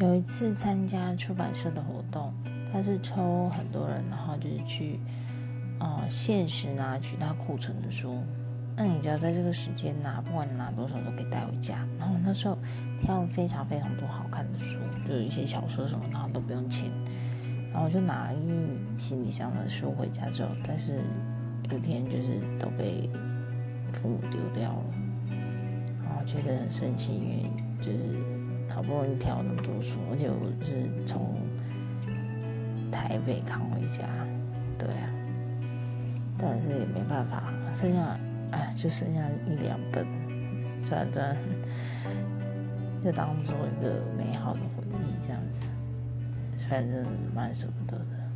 有一次参加出版社的活动，他是抽很多人，然后就是去，呃，限时拿取他库存的书。那你只要在这个时间拿，不管你拿多少都可以带回家。然后那时候挑了非常非常多好看的书，就有一些小说什么，然后都不用钱。然后我就拿一行李箱的书回家之后，但是有一天就是都被父母丢掉了，然后觉得很生气，因为就是好不容易挑那么多书，而且我是从台北扛回家，对啊，但是也没办法，剩下哎就剩下一两本，转转就当做一个美好的回忆这样子。反正蛮舍不得的。